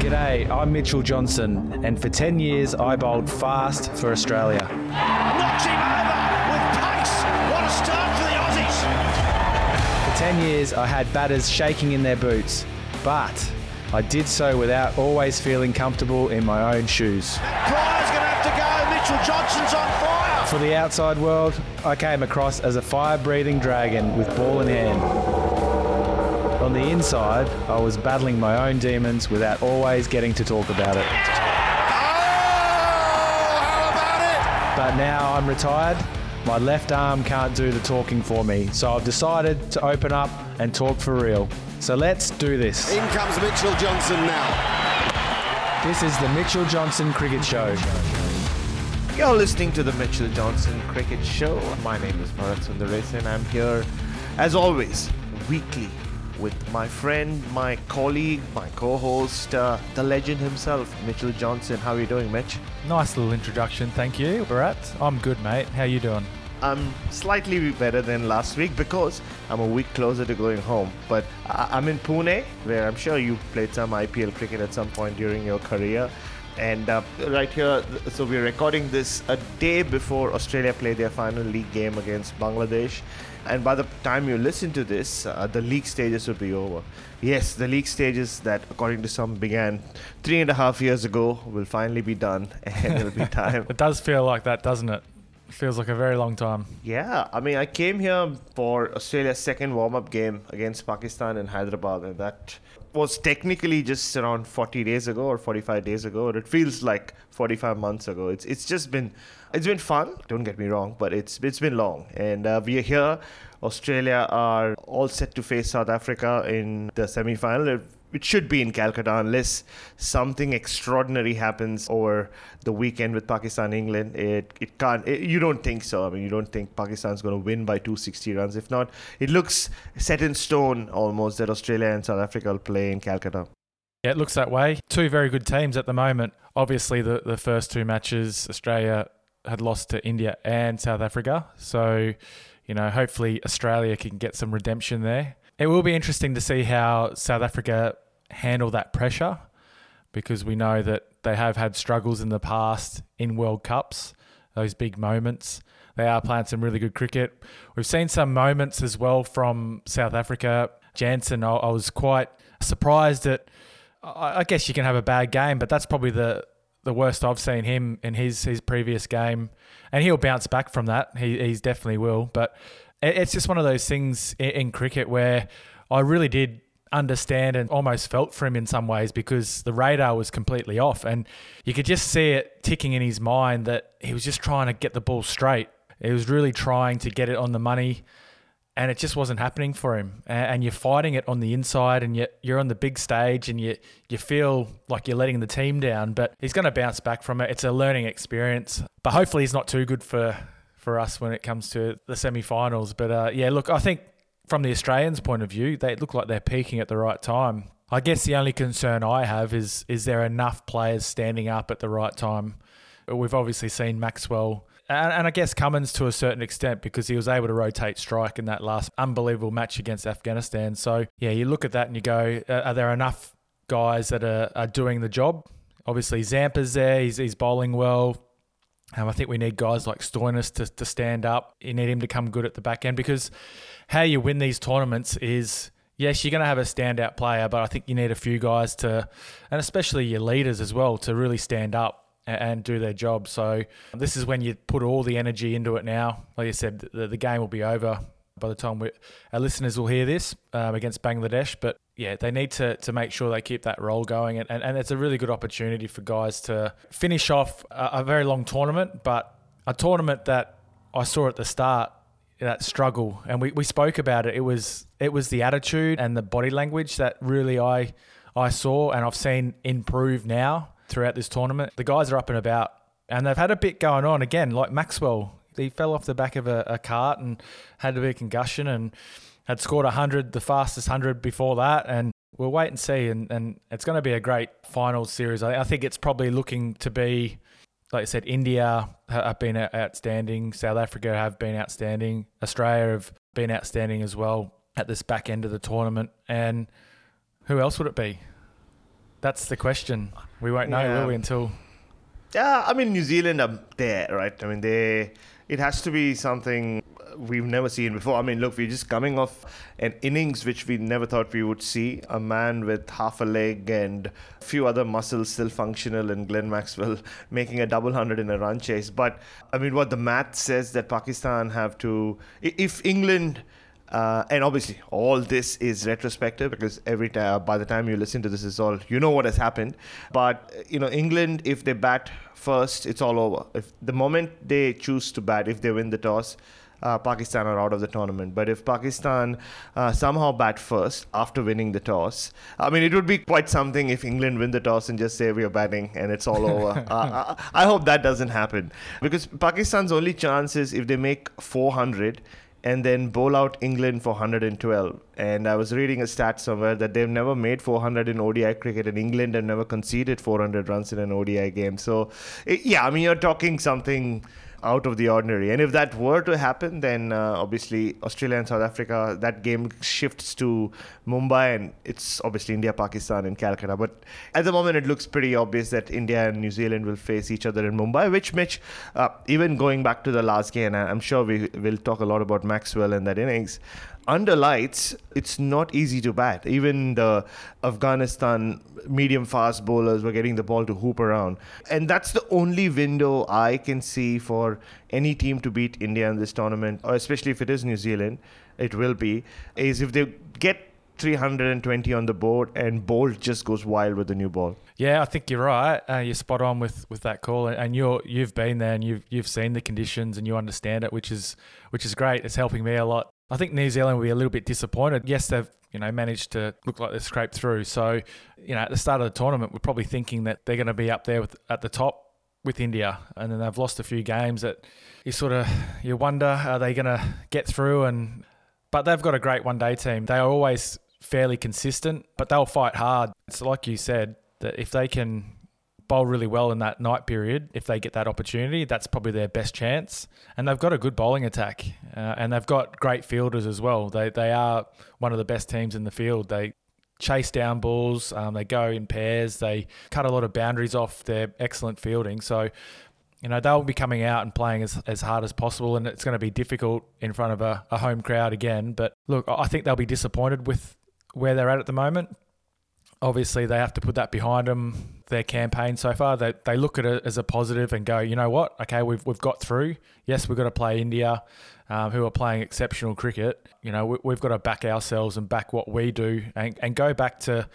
G'day, I'm Mitchell Johnson, and for 10 years I bowled fast for Australia. Knocks him over with pace. What a start for the Aussies. For 10 years I had batters shaking in their boots, but I did so without always feeling comfortable in my own shoes. Prior's going to have to go. Mitchell Johnson's on fire. For the outside world, I came across as a fire breathing dragon with ball in hand. On the inside, I was battling my own demons without always getting to talk oh, about it. But now I'm retired. My left arm can't do the talking for me, so I've decided to open up and talk for real. So let's do this. In comes Mitchell Johnson now. This is the Mitchell Johnson Cricket Show. You're listening to the Mitchell Johnson Cricket Show. My name is Bharat Sundaresan and I'm here, as always, weekly with my friend, my colleague, my co-host, uh, the legend himself, Mitchell Johnson. How are you doing, Mitch? Nice little introduction, thank you, Bharat. I'm good, mate. How you doing? I'm slightly better than last week because I'm a week closer to going home. But I- I'm in Pune, where I'm sure you played some IPL cricket at some point during your career. And uh, right here, so we're recording this a day before Australia play their final league game against Bangladesh. And by the time you listen to this, uh, the league stages will be over. Yes, the league stages that, according to some, began three and a half years ago will finally be done, and it'll be time. It does feel like that, doesn't it? It feels like a very long time. Yeah, I mean, I came here for Australia's second warm up game against Pakistan in Hyderabad, and that was technically just around 40 days ago or 45 days ago. Or it feels like 45 months ago. It's it's just been it's been fun. Don't get me wrong, but it's it's been long, and uh, we are here. Australia are all set to face South Africa in the semi final. It, it should be in Calcutta unless something extraordinary happens over the weekend with Pakistan England. It it can't. It, you don't think so? I mean, you don't think Pakistan's going to win by 260 runs? If not, it looks set in stone almost that Australia and South Africa will play in Calcutta. Yeah, it looks that way. Two very good teams at the moment. Obviously, the, the first two matches, Australia had lost to India and South Africa. So, you know, hopefully Australia can get some redemption there. It will be interesting to see how South Africa handle that pressure because we know that they have had struggles in the past in World Cups, those big moments. They are playing some really good cricket. We've seen some moments as well from South Africa. Jansen, I, I was quite surprised at. I, I guess you can have a bad game, but that's probably the the worst I've seen him in his his previous game, and he'll bounce back from that. He he's definitely will, but it, it's just one of those things in, in cricket where I really did understand and almost felt for him in some ways because the radar was completely off, and you could just see it ticking in his mind that he was just trying to get the ball straight. He was really trying to get it on the money and it just wasn't happening for him. And you're fighting it on the inside, and yet you're on the big stage, and you you feel like you're letting the team down. But he's going to bounce back from it. It's a learning experience. But hopefully, he's not too good for for us when it comes to the semi-finals. But uh, yeah, look, I think from the Australians' point of view, they look like they're peaking at the right time. I guess the only concern I have is is there enough players standing up at the right time? We've obviously seen Maxwell and, and I guess Cummins to a certain extent because he was able to rotate strike in that last unbelievable match against Afghanistan. So yeah, you look at that and you go, are there enough guys that are, are doing the job? Obviously, Zampa's there. He's, he's bowling well. Um, I think we need guys like Stoinis to, to stand up. You need him to come good at the back end because how you win these tournaments is yes, you're going to have a standout player, but I think you need a few guys to, and especially your leaders as well, to really stand up and, do their job. So this is when you put all the energy into it now. Like you said, the, the game will be over by the time we, our listeners will hear this um, against Bangladesh. But yeah, they need to, to make sure they keep that roll going. And, and, and it's a really good opportunity for guys to finish off a, a very long tournament, but a tournament that I saw at the start that struggle and we, we spoke about it it was it was the attitude and the body language that really I I saw and I've seen improve now throughout this tournament the guys are up and about and they've had a bit going on again like Maxwell he fell off the back of a, a cart and had a of concussion and had scored 100 the fastest 100 before that and we'll wait and see and, and it's going to be a great final series I, I think it's probably looking to be like I said, India have been outstanding. South Africa have been outstanding. Australia have been outstanding as well at this back end of the tournament. And who else would it be? That's the question. We won't know, Yeah. will we, until Yeah, I mean New Zealand are there, right? I mean they. It has to be something we've never seen before. I mean, look, we're just coming off an innings which we never thought we would see. A man with half a leg and a few other muscles still functional, and Glenn Maxwell making a double hundred in a run chase. But I mean, what the math says that Pakistan have to. If England. Uh, and obviously, all this is retrospective because every time, by the time you listen to this, is all you know what has happened. But uh, you know, England, if they bat first, it's all over. If the moment they choose to bat, if they win the toss, uh, Pakistan are out of the tournament. But if Pakistan uh, somehow bat first after winning the toss, I mean, it would be quite something if England win the toss and just say we are batting and it's all over. uh, I, I hope that doesn't happen because Pakistan's only chance is if they make 400 and then bowl out England for 112. And I was reading a stat somewhere that they've never made 400 in ODI cricket, and England have never conceded 400 runs in an ODI game. So, it, yeah, I mean, you're talking something out of the ordinary. And if that were to happen, then uh, obviously Australia and South Africa, that game shifts to Mumbai, and it's obviously India, Pakistan, and Calcutta. But at the moment, it looks pretty obvious that India and New Zealand will face each other in Mumbai, which, Mitch, uh, even going back to the last game, I'm sure we will talk a lot about Maxwell and that innings. Under lights, it's not easy to bat. Even the Afghanistan medium fast bowlers were getting the ball to hoop around. And that's the only window I can see for any team to beat India in this tournament, or especially if it is New Zealand, it will be, is if they get 320 on the board and Boult just goes wild with the new ball. Yeah, I think you're right. Uh, you're spot on with, with that call, and you're you've been there and you've you've seen the conditions and you understand it, which is which is great. It's helping me a lot. I think New Zealand will be a little bit disappointed. Yes, they've you know managed to look like they've scraped through. So you know at the start of the tournament, we're probably thinking that they're going to be up there with at the top with India, and then they've lost a few games that you sort of you wonder are they going to get through and. But they've got a great one day team. They are always fairly consistent, but they'll fight hard. It's like you said, that if they can bowl really well in that night period, if they get that opportunity, that's probably their best chance. And they've got a good bowling attack, uh, and they've got great fielders as well. They they are one of the best teams in the field. They chase down balls, um, they go in pairs, they cut a lot of boundaries off their excellent fielding. So. You know, they'll be coming out and playing as, as hard as possible, and it's going to be difficult in front of a, a home crowd again. But look, I think they'll be disappointed with where they're at at the moment obviously they have to put that behind them. Their campaign so far, they they look at it as a positive and go, you know what? Okay, we've we've got through. Yes, we've got to play India, um, who are playing exceptional cricket. You know, we, we've got to back ourselves and back what we do, and and go back to.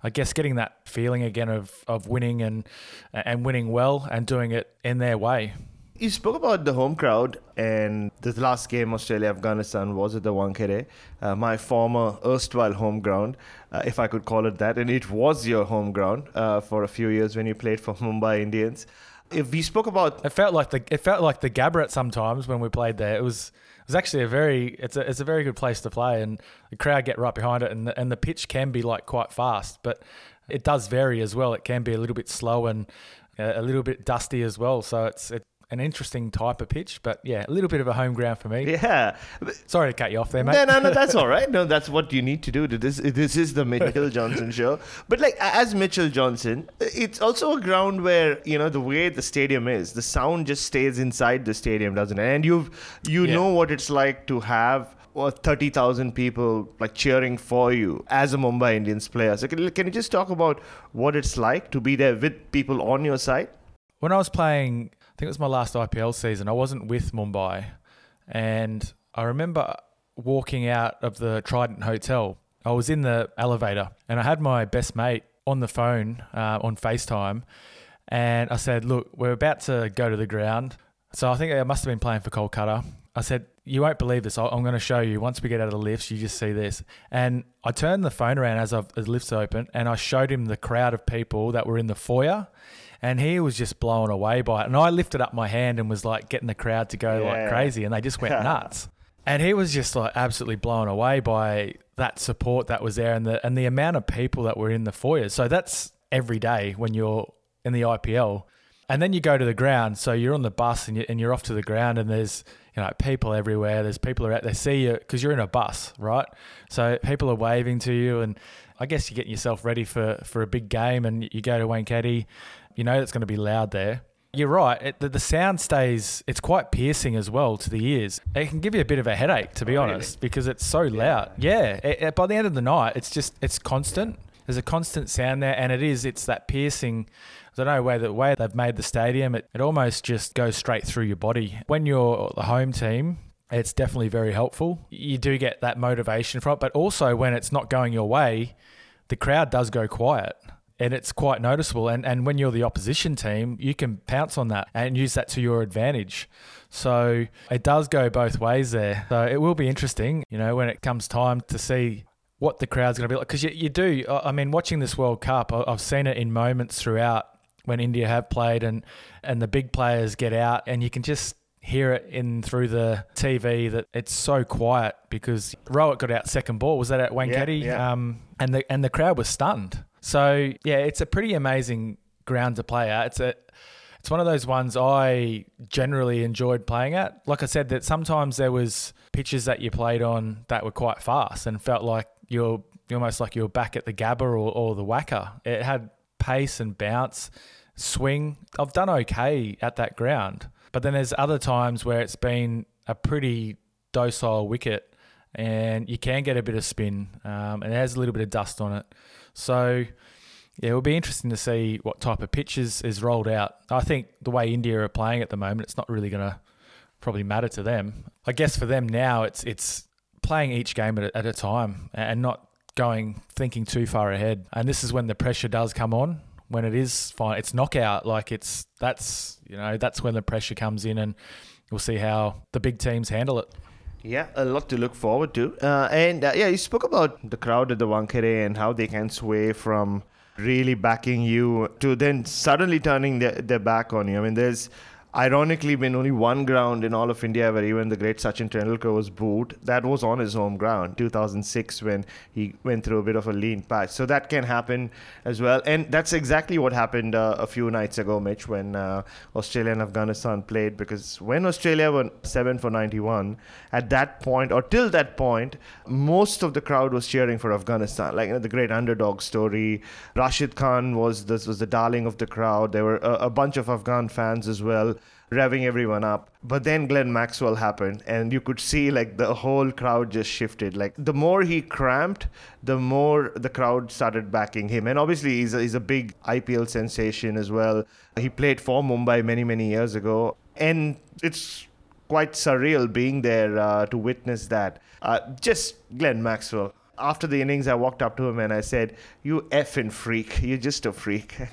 I guess getting that feeling again of, of winning and and winning well and doing it in their way. You spoke about the home crowd, and the last game, Australia Afghanistan, was at the Wankhede, uh, my former erstwhile home ground, uh, if I could call it that. And it was your home ground uh, for a few years when you played for Mumbai Indians. If we spoke about It felt like the it felt like the Gabba sometimes when we played there. It was it was actually a very it's a it's a very good place to play, and the crowd get right behind it, and the, and the pitch can be like quite fast, but it does vary as well. It can be a little bit slow and uh, a little bit dusty as well. So it's it, an interesting type of pitch, but yeah, a little bit of a home ground for me. yeah, Sorry to cut you off there, mate. No, no, no, that's all right. No, that's what you need to do. This this is the Mitchell Johnson show. But like as Mitchell Johnson, it's also a ground where you know the way the stadium is, the sound just stays inside the stadium, doesn't it? And you've you Yeah. know what it's like to have or 30,000 people like cheering for you as a Mumbai Indians player. So can, can you just talk about what it's like to be there with people on your side? When I was playing, think it was my last IPL season, I wasn't with Mumbai. And I remember walking out of the Trident Hotel. I was in the elevator and I had my best mate on the phone uh, on FaceTime. And I said, Look, we're about to go to the ground. So I think I must have been playing for Kolkata. I said, You won't believe this. I'm going to show you. Once we get out of the lifts, you just see this. And I turned the phone around as, as the lifts open and I showed him the crowd of people that were in the foyer. And he was just blown away by it. And I lifted up my hand and was like getting the crowd to go Yeah. like crazy. And they just went nuts. And he was just like absolutely blown away by that support that was there and the and the amount of people that were in the foyer. So that's every day when you're in the IPL. And then you go to the ground. So you're on the bus and, you, and you're off to the ground, and there's you know people everywhere. There's people are out. They see you because you're in a bus, right? So people are waving to you, and I guess you're getting yourself ready for for a big game. And you go to Wankhede, you know it's going to be loud there. You're right. It, the, the sound stays. It's quite piercing as well to the ears. It can give you a bit of a headache, to be oh, honest, because it's so loud. Yeah. It- it- by the end of the night, it's just it's constant. There's a constant sound there, and it is. It's that piercing. I don't know where the way they've made the stadium. It, it almost just goes straight through your body. When you're the home team, it's definitely very helpful. You do get that motivation from it, but also when it's not going your way, the crowd does go quiet and it's quite noticeable. And, and when you're the opposition team, you can pounce on that and use that to your advantage. So it does go both ways there. So it will be interesting, you know, when it comes time to see what the crowd's going to be like. Because you, you do, I mean, watching this World Cup, I've seen it in moments throughout when India have played and, and the big players get out and you can just hear it in through the TV that it's so quiet because Rohit got out second ball. Was that at Wankhede? yeah. Um, and the and the crowd was stunned. So yeah, it's a pretty amazing ground to play at. It's a it's one of those ones I generally enjoyed playing at. Like I said, that sometimes there was pitches that you played on that were quite fast and felt like you're, almost like you're back at the Gabba or, or the WACA. It had pace and bounce, swing. I've done okay at that ground, but then there's other times where it's been a pretty docile wicket and you can get a bit of spin um, and it has a little bit of dust on it. So yeah, it'll be interesting to see what type of pitches is rolled out. I think the way India are playing at the moment, it's not really going to probably matter to them. I guess for them now, it's it's playing each game at a, at a time and not going thinking too far ahead. And this is when the pressure does come on. When it is fine, it's knockout. Like it's that's you know that's when the pressure comes in, and we'll see how the big teams handle it. Yeah, a lot to look forward to. Uh, and uh, yeah, you spoke about the crowd at the Wankhede and how they can sway from really backing you to then suddenly turning their, their back on you. I mean, there's ironically been only one ground in all of India where even the great Sachin Tendulkar was booed. That was on his home ground, 2006, when he went through a bit of a lean patch. So that can happen as well. And that's exactly what happened uh, a few nights ago, Mitch, when uh, Australia and Afghanistan played. Because when Australia were 7 for 91, at that point, or till that point, most of the crowd was cheering for Afghanistan. Like you know, the great underdog story. Rashid Khan was this was the darling of the crowd. There were a, a bunch of Afghan fans as well revving everyone up. But then Glenn Maxwell happened, and you could see like the whole crowd just shifted. Like the more he cramped, the more the crowd started backing him. And obviously, he's a, he's a big IPL sensation as well. He played for Mumbai many, many years ago. And it's quite surreal being there uh, to witness that. Uh, just Glenn Maxwell. After the innings, I walked up to him and I said, You effing freak. You're just a freak.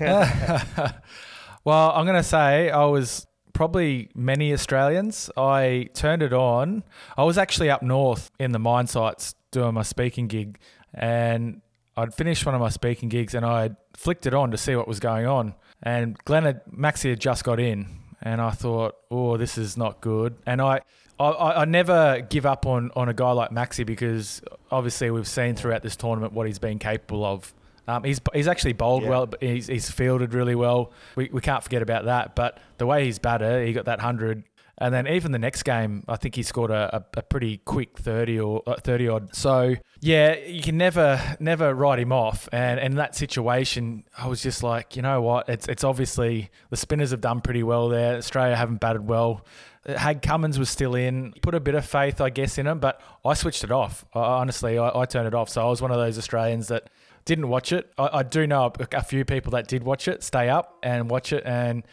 Well, I'm going to say I was probably many Australians. I turned it on. I was actually up north in the mine sites doing my speaking gig, and I'd finished one of my speaking gigs and I flicked it on to see what was going on. And Glenn had, Maxi had just got in, and I thought, oh, this is not good. And I, I, I never give up on, on a guy like Maxi because obviously we've seen throughout this tournament what he's been capable of. Um, he's he's actually bowled Yeah. well. He's, he's fielded really well. We, we can't forget about that. But the way he's batted, he got that hundred, and then even the next game, I think he scored a, a, a pretty quick thirty or uh, thirty odd. So yeah, you can never never write him off. And, and in that situation, I was just like, you know what? It's it's obviously the spinners have done pretty well there. Australia haven't batted well. Hag Cummins was still in. Put a bit of faith, I guess, in him, but I switched it off. I, honestly, I, I, turned it off. So I was one of those Australians that didn't watch it. I, I do know a, a, few people that did watch it, stay up and watch it, and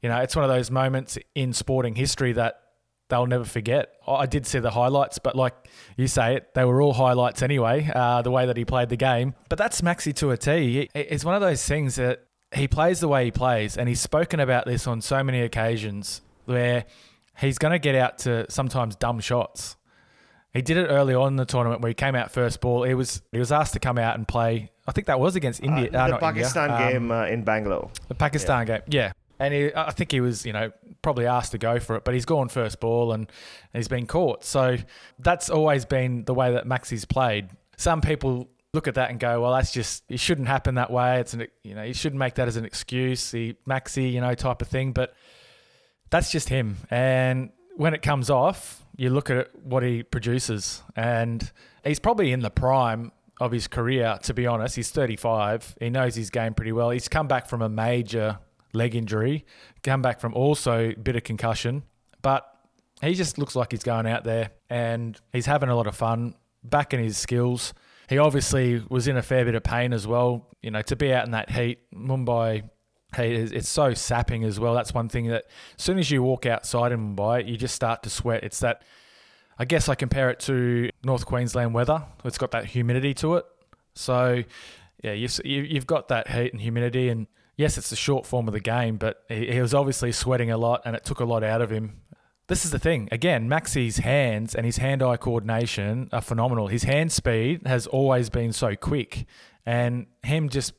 you know, it's one of those moments in sporting history that they'll never forget. I did see the highlights, but like you say it, they were all highlights anyway. Uh, the way that he played the game, but that's Maxi to a T. It's one of those things that he plays the way he plays, and he's spoken about this on so many occasions where he's going to get out to sometimes dumb shots. He did it early on in the tournament where he came out first ball. He was he was asked to come out and play. I think that was against India. Uh, uh, the Pakistan India. game um, uh, in Bangalore. The Pakistan yeah. game, yeah. And he, I think he was, you know, probably asked to go for it, but he's gone first ball and he's been caught. So that's always been the way that Maxi's played. Some people look at that and go, well, that's just it shouldn't happen that way. It's an you know you shouldn't make that as an excuse, the Maxi you know type of thing. But that's just him. And when it comes off, you look at what he produces, and he's probably in the prime of his career. To be honest, he's 35. He knows his game pretty well. He's come back from a major leg injury, come back from also a bit of concussion, but he just looks like he's going out there and he's having a lot of fun, back in his skills he obviously was in a fair bit of pain as well. You know, to be out in that heat, Mumbai heat, it's so sapping as well. That's one thing that as soon as you walk outside in Mumbai, you just start to sweat. It's that, I guess I compare it to North Queensland weather. It's got that humidity to it. So, yeah, you've, you've got that heat and humidity. And yes, it's the short form of the game, but he, he was obviously sweating a lot and it took a lot out of him. This is the thing. Again, Maxi's hands and his hand eye coordination are phenomenal. His hand speed has always been so quick. And him just,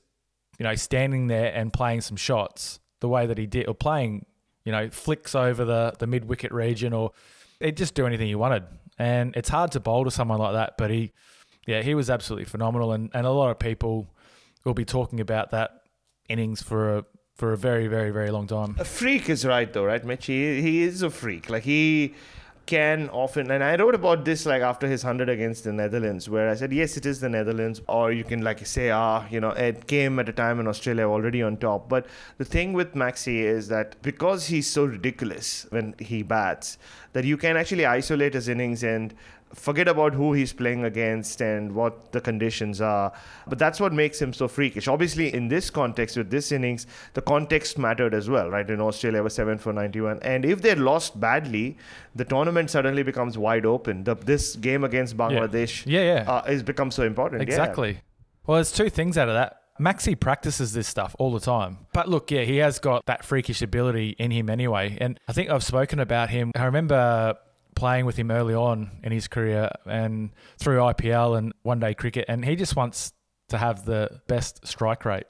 you know, standing there and playing some shots the way that he did, or playing, you know, flicks over the, the mid wicket region, or he'd just do anything he wanted. And it's hard to bowl to someone like that. But he, yeah, he was absolutely phenomenal. And, and a lot of people will be talking about that innings for a for a very, very, very long time. A freak is right, though, right, Mitch? He, he is a freak. Like, he can often, and I wrote about this like after his 100 against the Netherlands, where I said, yes, it is the Netherlands, or you can like say, ah, you know, it came at a time when Australia already on top. But the thing with Maxi is that because he's so ridiculous when he bats, that you can actually isolate his innings and forget about who he's playing against and what the conditions are. But that's what makes him so freakish. Obviously, in this context, with this innings, the context mattered as well, right? In Australia was 7 for 91. And if they lost badly, the tournament suddenly becomes wide open. The, this game against Bangladesh yeah. Yeah, yeah. Uh, has become so important. Exactly. Yeah. Well, there's two things out of that. Maxi practices this stuff all the time. But look, yeah, he has got that freakish ability in him anyway. And I think I've spoken about him. I remember playing with him early on in his career and through IPL and one day cricket. And he just wants to have the best strike rate.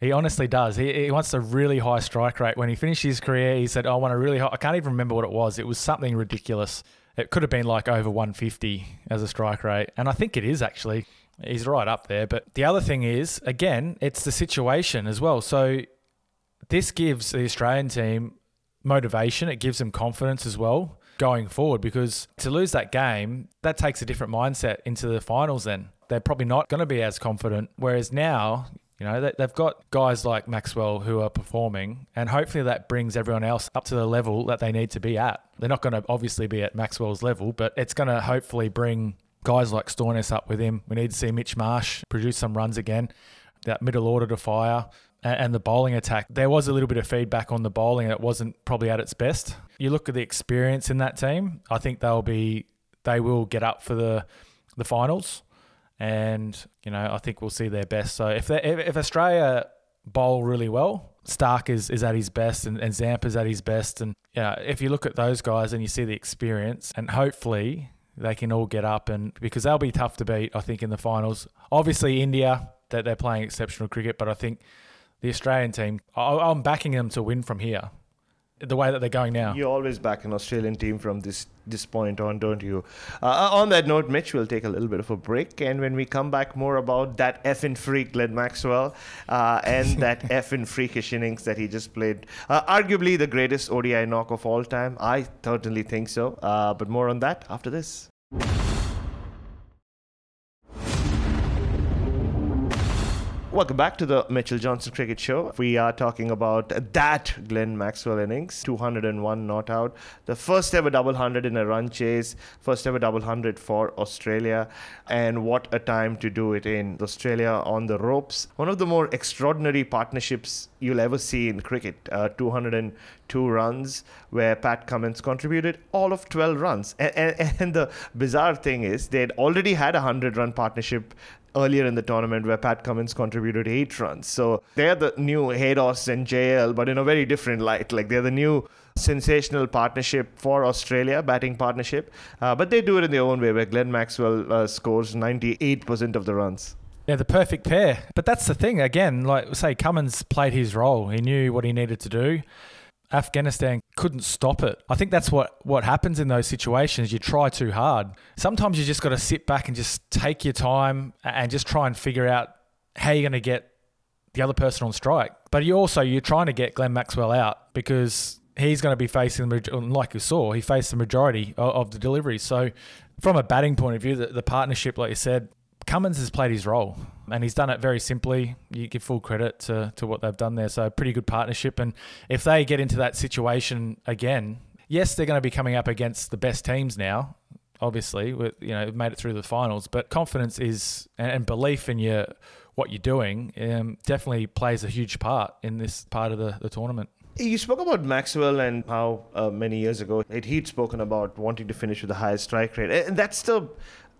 He honestly does. He, he wants a really high strike rate. When he finished his career, he said, oh, I want a really high. I can't even remember what it was. It was something ridiculous. It could have been like over 150 as a strike rate. And I think it is actually. He's right up there. But the other thing is, again, it's the situation as well. So this gives the Australian team motivation, it gives them confidence as well going forward because to lose that game, that takes a different mindset into the finals then. They're probably not going to be as confident. Whereas now, you know, they've got guys like Maxwell who are performing, and hopefully that brings everyone else up to the level that they need to be at. They're not going to obviously be at Maxwell's level, but it's going to hopefully bring guys like Stoinis up with him. We need to see Mitch Marsh produce some runs again, that middle order to fire and the bowling attack. There was a little bit of feedback on the bowling, and it wasn't probably at its best. You look at the experience in that team. I think they'll be they will get up for the the finals, and you know I think we'll see their best. So if they, if, Australia bowl really well, Stark is, is at his best and, and Zampa is at his best. And know, if you look at those guys and you see the experience, and hopefully they can all get up and because they'll be tough to beat, I think, in the finals. Obviously, India that they're playing exceptional cricket, but I think the Australian team, I'm backing them to win from here. The way that they're going now. You always back an Australian team from this this point on, don't you? Uh, uh, on that note, Mitch, we'll take a little bit of a break, and when we come back, more about that effing freak, Glenn Maxwell, uh, and that effing freakish innings that he just played. Uh, arguably the greatest ODI knock of all time. I certainly think so. Uh, but more on that after this. Welcome back to the Mitchell Johnson Cricket Show. We are talking about that Glenn Maxwell innings, 201 not out, the first ever double hundred in a run chase, first ever double hundred for Australia, and what a time to do it in. Australia on the ropes. One of the more extraordinary partnerships you'll ever see in cricket. Uh, 202 runs, where Pat Cummins contributed all of 12 runs. And, and, and the bizarre thing is, they'd already had a 100 run partnership earlier in the tournament where Pat Cummins contributed eight runs. So they're the new Haydos and JL, but in a very different light. Like they're the new sensational partnership for Australia, batting partnership. Uh, but they do it in their own way, where Glenn Maxwell uh, scores 98% of the runs. Yeah, the perfect pair. But that's the thing. Again, like say, Cummins played his role. He knew what he needed to do. Afghanistan couldn't stop it. I think that's what, what happens in those situations. You try too hard. Sometimes you just got to sit back and just take your time and just try and figure out how you're going to get the other person on strike. But you also you're trying to get Glenn Maxwell out because he's going to be facing like you saw, he faced the majority of, the deliveries. So from a batting point of view, the, the partnership, like you said, Cummins has played his role and he's done it very simply. You give full credit to, to what they've done there. So, pretty good partnership. And if they get into that situation again, yes, they're going to be coming up against the best teams now. Obviously, with you know, made it through the finals, but confidence is and belief in your what you're doing um, definitely plays a huge part in this part of the, the tournament. You spoke about Maxwell and how uh, many years ago he'd spoken about wanting to finish with the highest strike rate, and that's still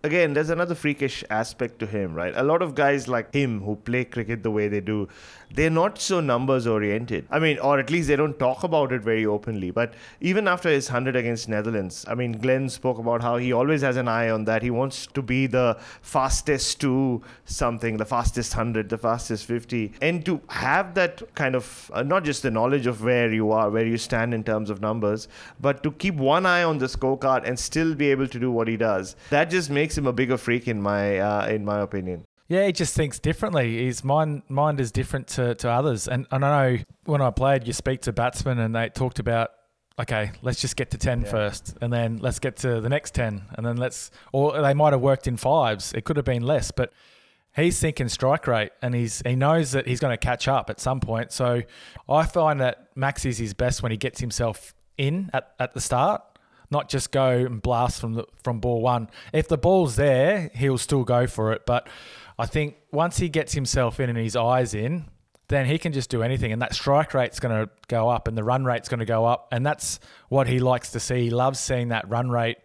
again, there's another freakish aspect to him, right? A lot of guys like him who play cricket the way they do, they're not so numbers oriented. I mean, or at least they don't talk about it very openly. But even after his 100 against Netherlands, I mean, Glenn spoke about how he always has an eye on that. He wants to be the fastest to something, the fastest 100, the fastest 50. And to have that kind of, uh, not just the knowledge of where you are, where you stand in terms of numbers, but to keep one eye on the scorecard and still be able to do what he does, that just makes him a bigger freak in my, uh, in my opinion. Yeah, he just thinks differently. His mind mind is different to, to others. And, and I know when I played, you speak to batsmen and they talked about, okay, let's just get to 10 yeah. first, and then let's get to the next 10. And then let's, or they might have worked in fives. It could have been less, but he's thinking strike rate and he's he knows that he's going to catch up at some point. So I find that Max is his best when he gets himself in at, at the start not just go and blast from the, from ball one. If the ball's there, he'll still go for it. But I think once he gets himself in and his eyes in, then he can just do anything, and that strike rate's going to go up, and the run rate's going to go up, and that's what he likes to see. He loves seeing that run rate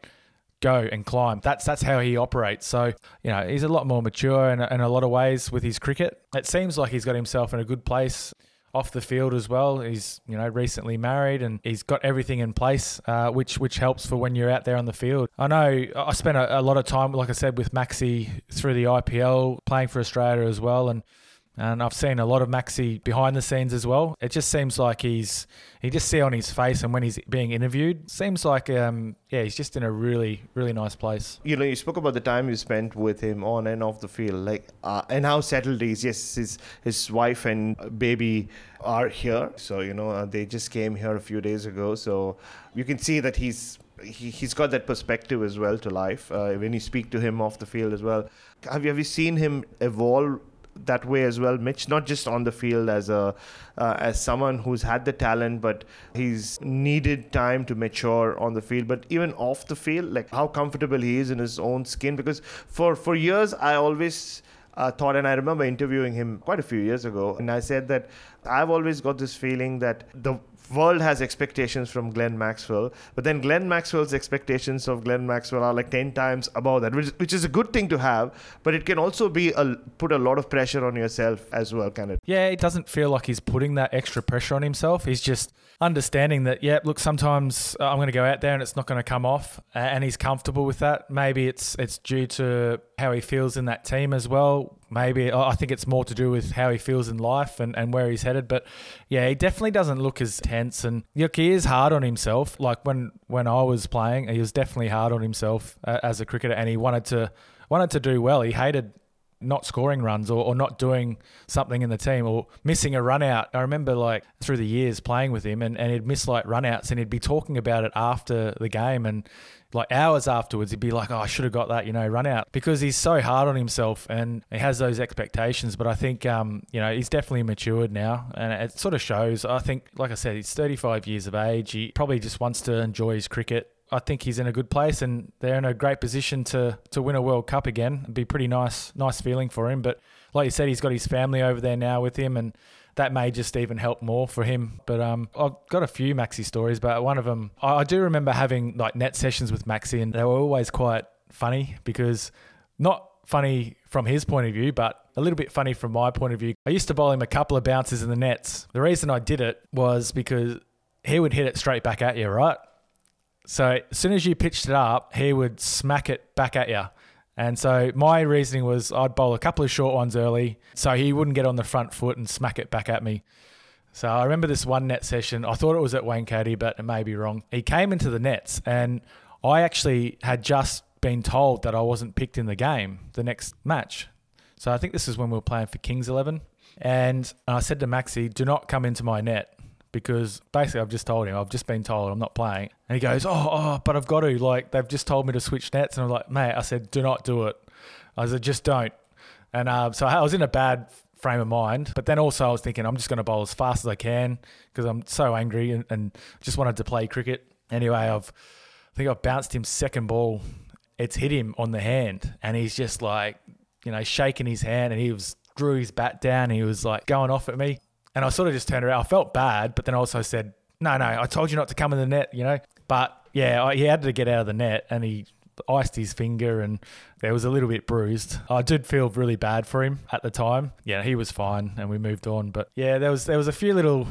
go and climb. That's that's how he operates. So you know he's a lot more mature in, in a lot of ways with his cricket. It seems like he's got himself in a good place off the field as well. He's you know recently married and he's got everything in place, uh, which which helps for when you're out there on the field. I know I spent a, a lot of time, like I said, with Maxi through the IPL, playing for Australia as well, and and I've seen a lot of Maxi behind the scenes as well. It just seems like he's he just see on his face and when he's being interviewed, seems like um yeah he's just in a really really nice place. You know, you spoke about the time you spent with him on and off the field, like uh, and how settled he is. Yes, his his wife and baby are here, so you know uh, they just came here a few days ago. So you can see that he's he, he's got that perspective as well to life uh, when you speak to him off the field as well. Have you have you seen him evolve that way as well, Mitch. Not just on the field as a uh, as someone who's had the talent, but he's needed time to mature on the field. But even off the field, like how comfortable he is in his own skin. Because for for years, I always uh, thought, and I remember interviewing him quite a few years ago, and I said that I've always got this feeling that the world has expectations from Glenn Maxwell, but then Glenn Maxwell's expectations of Glenn Maxwell are like 10 times above that, which, which is a good thing to have, but it can also be a, put a lot of pressure on yourself as well, can it? Yeah, it doesn't feel like he's putting that extra pressure on himself. He's just understanding that, yeah, look, sometimes uh, I'm going to go out there and it's not going to come off, and he's comfortable with that. Maybe it's it's due to how he feels in that team as well. Maybe I think it's more to do with how he feels in life and, and where he's headed. But yeah, he definitely doesn't look as tense, and look, he is hard on himself. Like when when I was playing, he was definitely hard on himself uh, as a cricketer, and he wanted to wanted to do well. He hated not scoring runs or, or not doing something in the team or missing a run out. I remember like through the years playing with him and, and he'd miss like run outs and he'd be talking about it after the game and like hours afterwards, he'd be like, "Oh, I should have got that, you know, run out," because he's so hard on himself and he has those expectations. But I think, um, you know, he's definitely matured now, and it sort of shows. I think, like I said, he's 35 years of age. He probably just wants to enjoy his cricket. I think he's in a good place, and they're in a great position to to win a World Cup again. It'd be pretty nice, nice feeling for him. But like you said, he's got his family over there now with him, and that may just even help more for him. But um, I've got a few Maxi stories, but one of them, I, I do remember having like net sessions with Maxi, and they were always quite funny because not funny from his point of view, but a little bit funny from my point of view. I used to bowl him a couple of bounces in the nets. The reason I did it was because he would hit it straight back at you, right? So as soon as you pitched it up, he would smack it back at you. And so my reasoning was I'd bowl a couple of short ones early so he wouldn't get on the front foot and smack it back at me. So I remember this one net session. I thought it was at Wankhede, but it may be wrong. He came into the nets and I actually had just been told that I wasn't picked in the game the next match. So I think this is when we were playing for Kings 11. And I said to Maxi, do not come into my net because basically I've just told him, I've just been told I'm not playing. And he goes, oh, oh, but I've got to. Like, they've just told me to switch nets. And I'm like, mate, I said, do not do it. I said, just don't. And uh, so I was in a bad frame of mind. But then also I was thinking, I'm just going to bowl as fast as I can because I'm so angry and, and just wanted to play cricket. Anyway, I've, I think I've bounced him second ball. It's hit him on the hand. And he's just like, you know, shaking his hand and he was drew his bat down. He was like going off at me. And I sort of just turned around. I felt bad, but then I also said, no, no, I told you not to come in the net, you know? But yeah, I, he had to get out of the net and he iced his finger and there was a little bit bruised. I did feel really bad for him at the time. Yeah, he was fine and we moved on. But yeah, there was there was a few little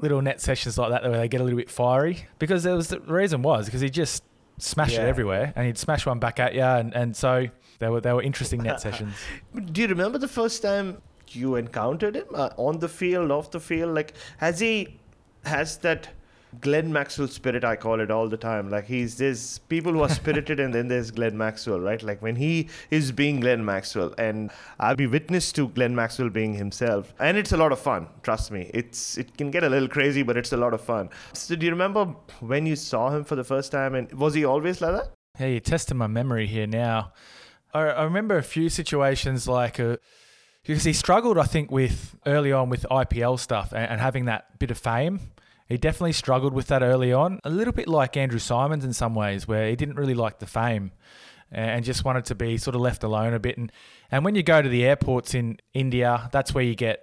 little net sessions like that where they get a little bit fiery because there was the reason was because he just smashed Yeah. it everywhere and he'd smash one back at you and, and so they were they were interesting net sessions. Do you remember the first time you encountered him uh, on the field, off the field? Like, has he has that Glenn Maxwell spirit? I call it all the time. Like, he's there's people who are spirited, and then there's Glenn Maxwell, right? Like when he is being Glenn Maxwell, and I'll be witness to Glenn Maxwell being himself, and it's a lot of fun. Trust me, it's it can get a little crazy, but it's a lot of fun. So, do you remember when you saw him for the first time, and was he always like that? Hey, you're testing my memory here now. I, I remember a few situations like uh because he struggled, I think, with early on with IPL stuff and, and having that bit of fame. He definitely struggled with that early on, a little bit like Andrew Symonds in some ways, where he didn't really like the fame and just wanted to be sort of left alone a bit. And and when you go to the airports in India, that's where you get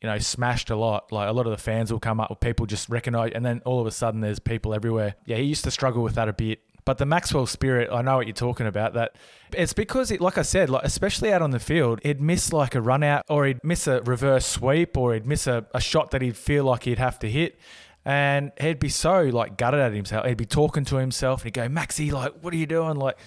you know smashed a lot. Like a lot of the fans will come up with people just recognize, and then all of a sudden there's people everywhere. Yeah, he used to struggle with that a bit. But the Maxwell spirit, I know what you're talking about. That it's because, it, like I said, like especially out on the field, he'd miss like a run out, or he'd miss a reverse sweep, or he'd miss a, a shot that he'd feel like he'd have to hit, and he'd be so like gutted at himself. He'd be talking to himself, and he'd go, "Maxie, like, what are you doing? Like,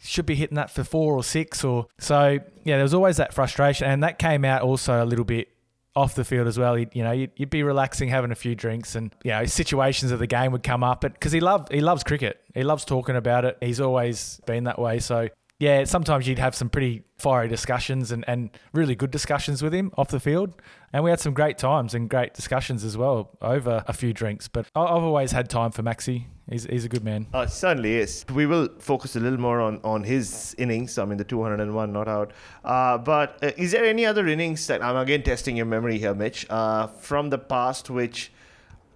should be hitting that for four or six, or so." Yeah, there was always that frustration, and that came out also a little bit off the field as well. He'd, you know, you'd, you'd be relaxing, having a few drinks, and you know, situations of the game would come up. Because he loved, he loves cricket. He loves talking about it. He's always been that way. So yeah, sometimes you'd have some pretty fiery discussions and, and really good discussions with him off the field. And we had some great times and great discussions as well over a few drinks. But I've always had time for Maxi. He's, he's a good man. Uh, certainly is. We will focus a little more on, on his innings. I mean, the 201 not out. Uh, but uh, is there any other innings that I'm again testing your memory here, Mitch, uh, from the past which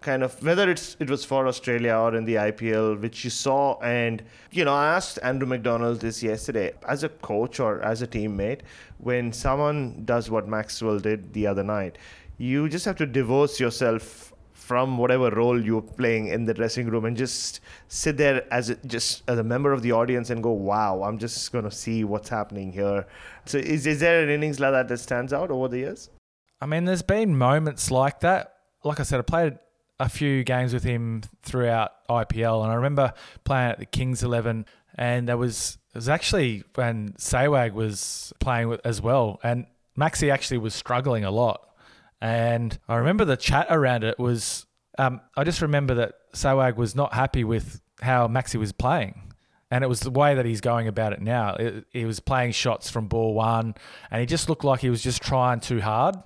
kind of whether it's it was for Australia or in the IPL, which you saw and you know I asked Andrew McDonald this yesterday as a coach or as a teammate when someone does what Maxwell did the other night, you just have to divorce yourself from whatever role you're playing in the dressing room and just sit there as a, just as a member of the audience and go, wow, I'm just going to see what's happening here. So is, is there an innings like that that stands out over the years? I mean, there's been moments like that. Like I said, I played a few games with him throughout IPL, and I remember playing at the Kings Eleven, and there was it was actually when Sehwag was playing with as well, and Maxi actually was struggling a lot, and I remember the chat around it was. Um, I just remember that Sehwag was not happy with how Maxi was playing. And it was the way that he's going about it now. It, he was playing shots from ball one, and he just looked like he was just trying too hard.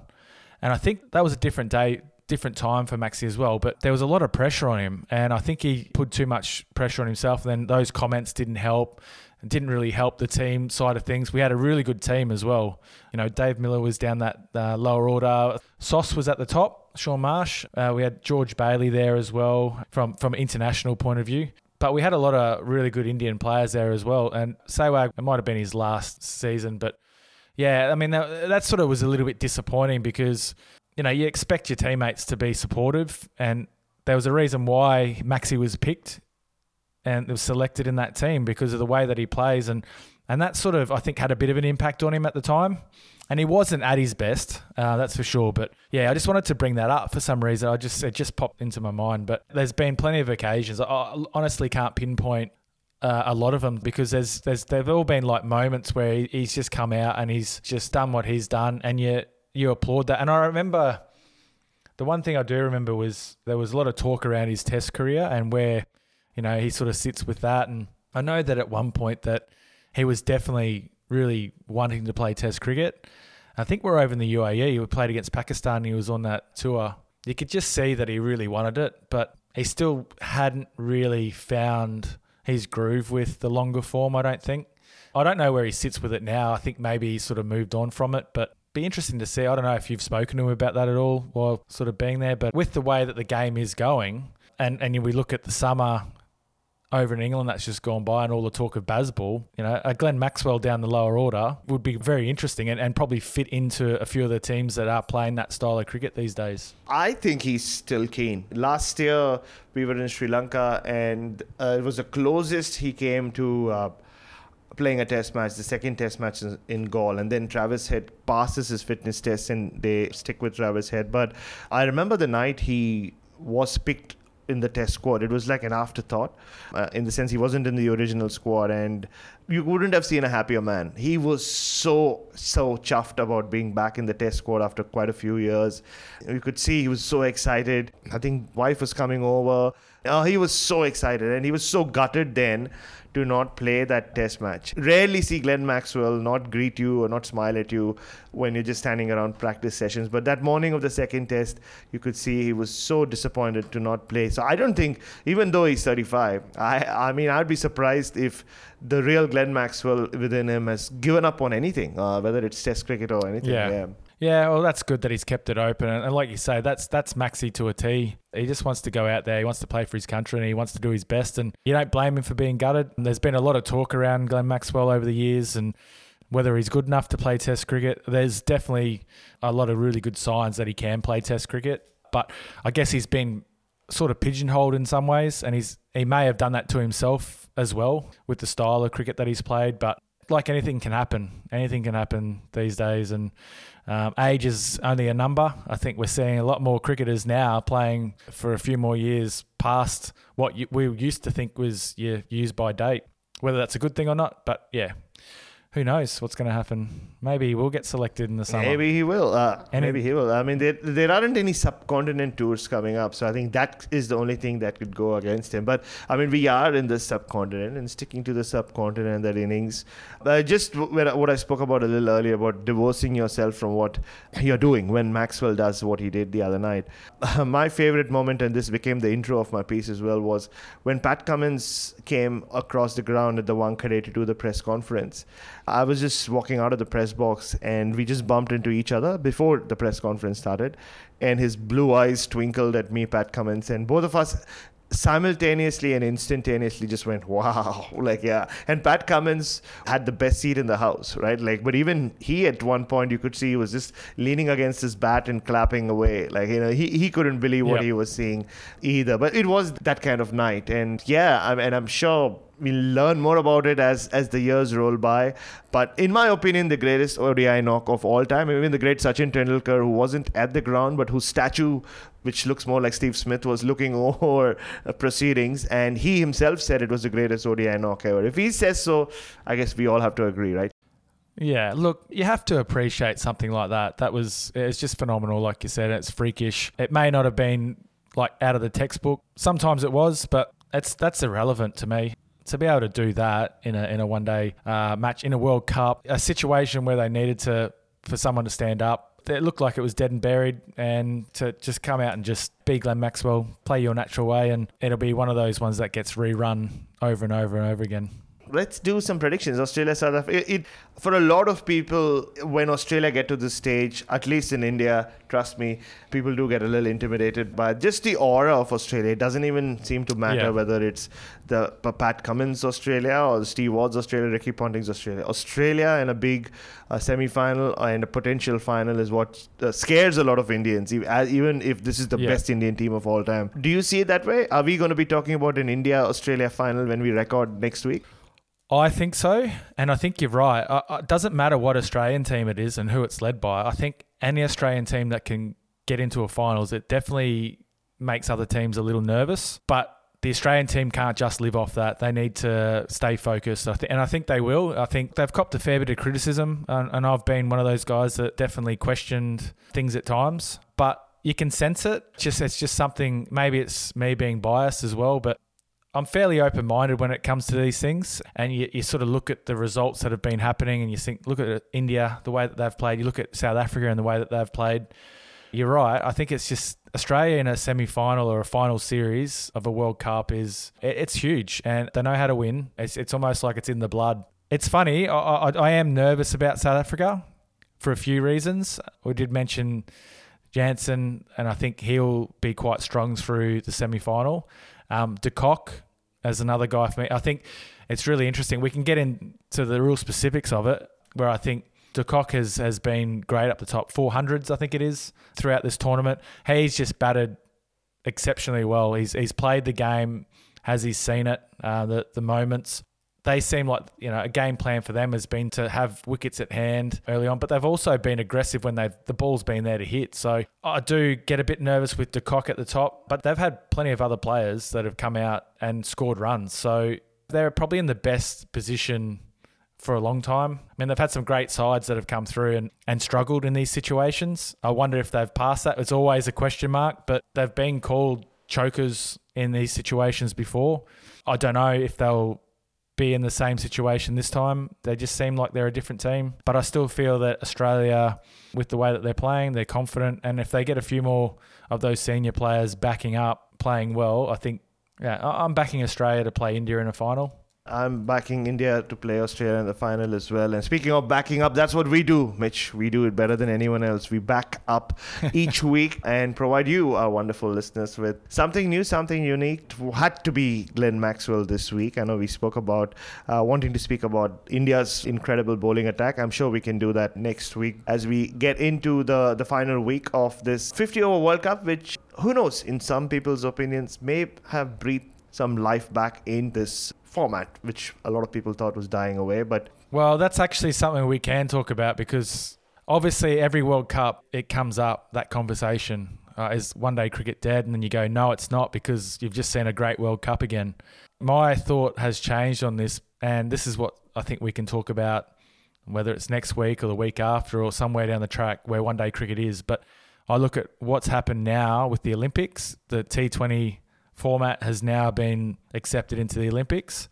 And I think that was a different day, different time for Maxi as well. But there was a lot of pressure on him, and I think he put too much pressure on himself. And then those comments didn't help. It didn't really help the team side of things. We had a really good team as well. You know, Dave Miller was down that uh, lower order. Sauce was at the top. Shaun Marsh. Uh, we had George Bailey there as well from from international point of view. But we had a lot of really good Indian players there as well. And Sehwag, it might have been his last season, but yeah, I mean, that, that sort of was a little bit disappointing because, you know, you expect your teammates to be supportive. And there was a reason why Maxi was picked and was selected in that team because of the way that he plays. And, and that sort of, I think, had a bit of an impact on him at the time. And he wasn't at his best, uh, that's for sure. But yeah, I just wanted to bring that up for some reason. I just it just popped into my mind. But there's been plenty of occasions. I honestly can't pinpoint uh, a lot of them because there's there's they've all been like moments where he, he's just come out and he's just done what he's done, and you you applaud that. And I remember the one thing I do remember was there was a lot of talk around his Test career and where you know he sort of sits with that. And I know that at one point that he was definitely really wanting to play Test cricket. I think we're over in the UAE. He played against Pakistan. He was on that tour. You could just see that he really wanted it, but he still hadn't really found his groove with the longer form, I don't think. I don't know where he sits with it now. I think maybe he's sort of moved on from it, but be interesting to see. I don't know if you've spoken to him about that at all while sort of being there, but with the way that the game is going, and, and we look at the summer over in England that's just gone by and all the talk of Bazball, you know, a Glenn Maxwell down the lower order would be very interesting and, and probably fit into a few of the teams that are playing that style of cricket these days. I think he's still keen. Last year we were in Sri Lanka and uh, it was the closest he came to uh, playing a test match, the second test match in Galle, and then Travis Head passes his fitness test and they stick with Travis Head. But I remember the night he was picked in the test squad. It was like an afterthought, uh, in the sense he wasn't in the original squad, and you wouldn't have seen a happier man. He was so so chuffed about being back in the test squad after quite a few years. You could see he was so excited. I think wife was coming over. Uh, he was so excited, and he was so gutted then to not play that test match. Rarely see Glenn Maxwell not greet you or not smile at you when you're just standing around practice sessions. But that morning of the second test, you could see he was so disappointed to not play. So I don't think, even though he's 35, I I mean I'd be surprised if the real Glenn Maxwell within him has given up on anything, uh, whether it's Test cricket or anything. Yeah. yeah. Yeah, well, that's good that he's kept it open, and, like you say, that's that's Maxi to a T. He just wants to go out there. He wants to play for his country, and he wants to do his best. And you don't blame him for being gutted. And there's been a lot of talk around Glenn Maxwell over the years, and whether he's good enough to play Test cricket. There's definitely a lot of really good signs that he can play Test cricket, but I guess he's been sort of pigeonholed in some ways, and he's he may have done that to himself as well with the style of cricket that he's played. But like anything can happen, anything can happen these days, and um, age is only a number. I think we're seeing a lot more cricketers now playing for a few more years past what you, we used to think was your use by date. Whether that's a good thing or not, but yeah, who knows what's going to happen? Maybe he will get selected in the summer. Maybe he will. Uh, maybe he will. I mean, there, there aren't any subcontinent tours coming up, so I think that is the only thing that could go against him. But I mean, we are in the subcontinent and sticking to the subcontinent, that innings. Uh, just what I spoke about a little earlier about divorcing yourself from what you're doing when Maxwell does what he did the other night. Uh, my favorite moment, and this became the intro of my piece as well, was when Pat Cummins came across the ground at the Wankhede to do the press conference. I was just walking out of the press box and we just bumped into each other before the press conference started. And his blue eyes twinkled at me, Pat Cummins, and both of us simultaneously and instantaneously just went wow like yeah. And pat cummins had the best seat in the house right? Like but even he at one point you could see he was just leaning against his bat and clapping away. Like you know he, he couldn't believe what he was seeing either. But it was that kind of night. And yeah I, and i'm sure we'll learn more about it as as the years roll by. But in my opinion, the greatest ODI knock of all time, even the great Sachin Tendulkar, who wasn't at the ground but whose statue, which looks more like Steve Smith, was looking over proceedings, and he himself said it was the greatest ODI knock ever. If he says so, I guess we all have to agree, right? Yeah, look, you have to appreciate something like that. That was it's just phenomenal, like you said. It's freakish. It may not have been like out of the textbook. Sometimes it was, but it's that's irrelevant to me to be able to do that in a in a one day uh, match in a World Cup, a situation where they needed to for someone to stand up. It looked like it was dead and buried, and to just come out and just be Glenn Maxwell, play your natural way, and it'll be one of those ones that gets rerun over and over and over again let's do some predictions. Australia, South Africa. It, it, for a lot of people, when Australia get to this stage, at least in India, trust me, people do get a little intimidated by just the aura of Australia. It doesn't even seem to matter yeah. whether it's the Pat Cummins Australia or Steve Waugh's Australia, Ricky Ponting's Australia. Australia in a big uh, semi-final and a potential final is what uh, scares a lot of Indians, even if this is the yeah. best Indian team of all time. Do you see it that way? Are we going to be talking about an India-Australia final when we record next week? I think so, and I think you're right. it doesn't matter what Australian team it is and who it's led by. I think any Australian team that can get into a finals, it definitely makes other teams a little nervous. But the Australian team can't just live off that. They need to stay focused, and I think they will. I think they've copped a fair bit of criticism, and I've been one of those guys that definitely questioned things at times. But you can sense it. Just it's just something. Maybe it's me being biased as well, but I'm fairly open minded when it comes to these things. And you, you sort of look at the results that have been happening and you think, look at India, the way that they've played. You look at South Africa and the way that they've played. You're right. I think it's just Australia in a semi final or a final series of a World Cup is it's huge and they know how to win. It's, it's almost like it's in the blood. It's funny. I, I, I am nervous about South Africa for a few reasons. We did mention Jansen, and I think he'll be quite strong through the semi final. Um, De Kock as another guy for me. I think it's really interesting. We can get into the real specifics of it, where I think De Kock has, has been great up the top 400s, I think it is, throughout this tournament. He's just batted exceptionally well. He's he's played the game, has he seen it, uh, the the moments they seem like you know a game plan for them has been to have wickets at hand early on, but they've also been aggressive when they've the ball's been there to hit. So I do get a bit nervous with De Kock at the top, but they've had plenty of other players that have come out and scored runs. So they're probably in the best position for a long time. I mean, they've had some great sides that have come through and, and struggled in these situations. I wonder if they've passed that. It's always a question mark, but they've been called chokers in these situations before. I don't know if they'll be in the same situation this time. They just seem like they're a different team. But I still feel that Australia, with the way that they're playing, they're confident. And if they get a few more of those senior players backing up, playing well, I think, yeah, I'm backing Australia to play India in a final. I'm backing India to play Australia in the final as well. And speaking of backing up, that's what we do, Mitch. We do it better than anyone else. We back up each week and provide you, our wonderful listeners, with something new, something unique. Had to be Glenn Maxwell this week. I know we spoke about uh, wanting to speak about India's incredible bowling attack. I'm sure we can do that next week as we get into the, the final week of this 50 over World Cup, which, who knows, in some people's opinions, may have breathed some life back in this format, which a lot of people thought was dying away. But well, that's actually something we can talk about because obviously every World Cup it comes up that conversation. Uh, is one day cricket dead? And then you go, no, it's not because you've just seen a great World Cup again. My thought has changed on this, and this is what I think we can talk about, whether it's next week or the week after or somewhere down the track where one day cricket is. But I look at what's happened now with the Olympics, the T20 format has now been accepted into the Olympics.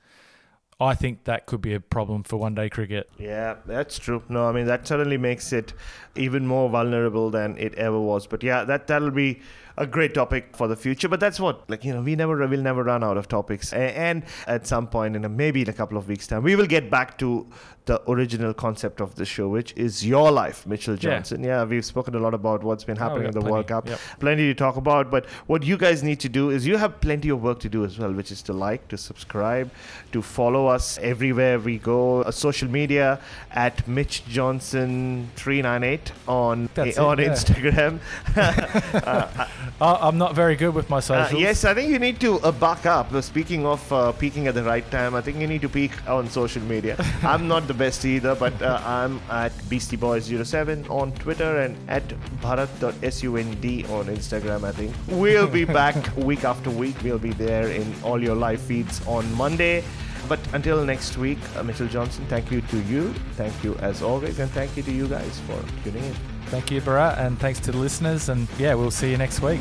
I think that could be a problem for one day cricket. Yeah, that's true. No, I mean that certainly makes it even more vulnerable than it ever was. But yeah, that that'll be a great topic for the future. But that's what, like, you know, we never will never run out of topics. And at some point in a, maybe in a couple of weeks' time, we will get back to the original concept of the show, which is your life, Mitchell Johnson. Yeah, yeah we've spoken a lot about what's been oh, happening oh, in the plenty. World Cup. Yep. Plenty to talk about. But what you guys need to do is you have plenty of work to do as well, which is to like, to subscribe, to follow us everywhere we go. Uh, social media at Mitch Johnson 398 on, That's on it, Instagram. uh, I'm not very good with my uh, socials. Uh, yes, I think you need to uh, buck up. Uh, speaking of uh, peaking at the right time, I think you need to peak on social media. I'm not the best either, but uh, I'm at BeastieBoys07 on Twitter and at Bharat.sund on Instagram, I think. We'll be back week after week. We'll be there in all your live feeds on Monday. But until next week, Mitchell Johnson, thank you to you. Thank you as always. And thank you to you guys for tuning in. Thank you, Bharat, and thanks to the listeners. And yeah, we'll see you next week.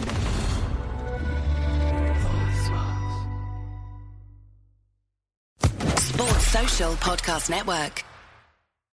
Sports Social Podcast Network.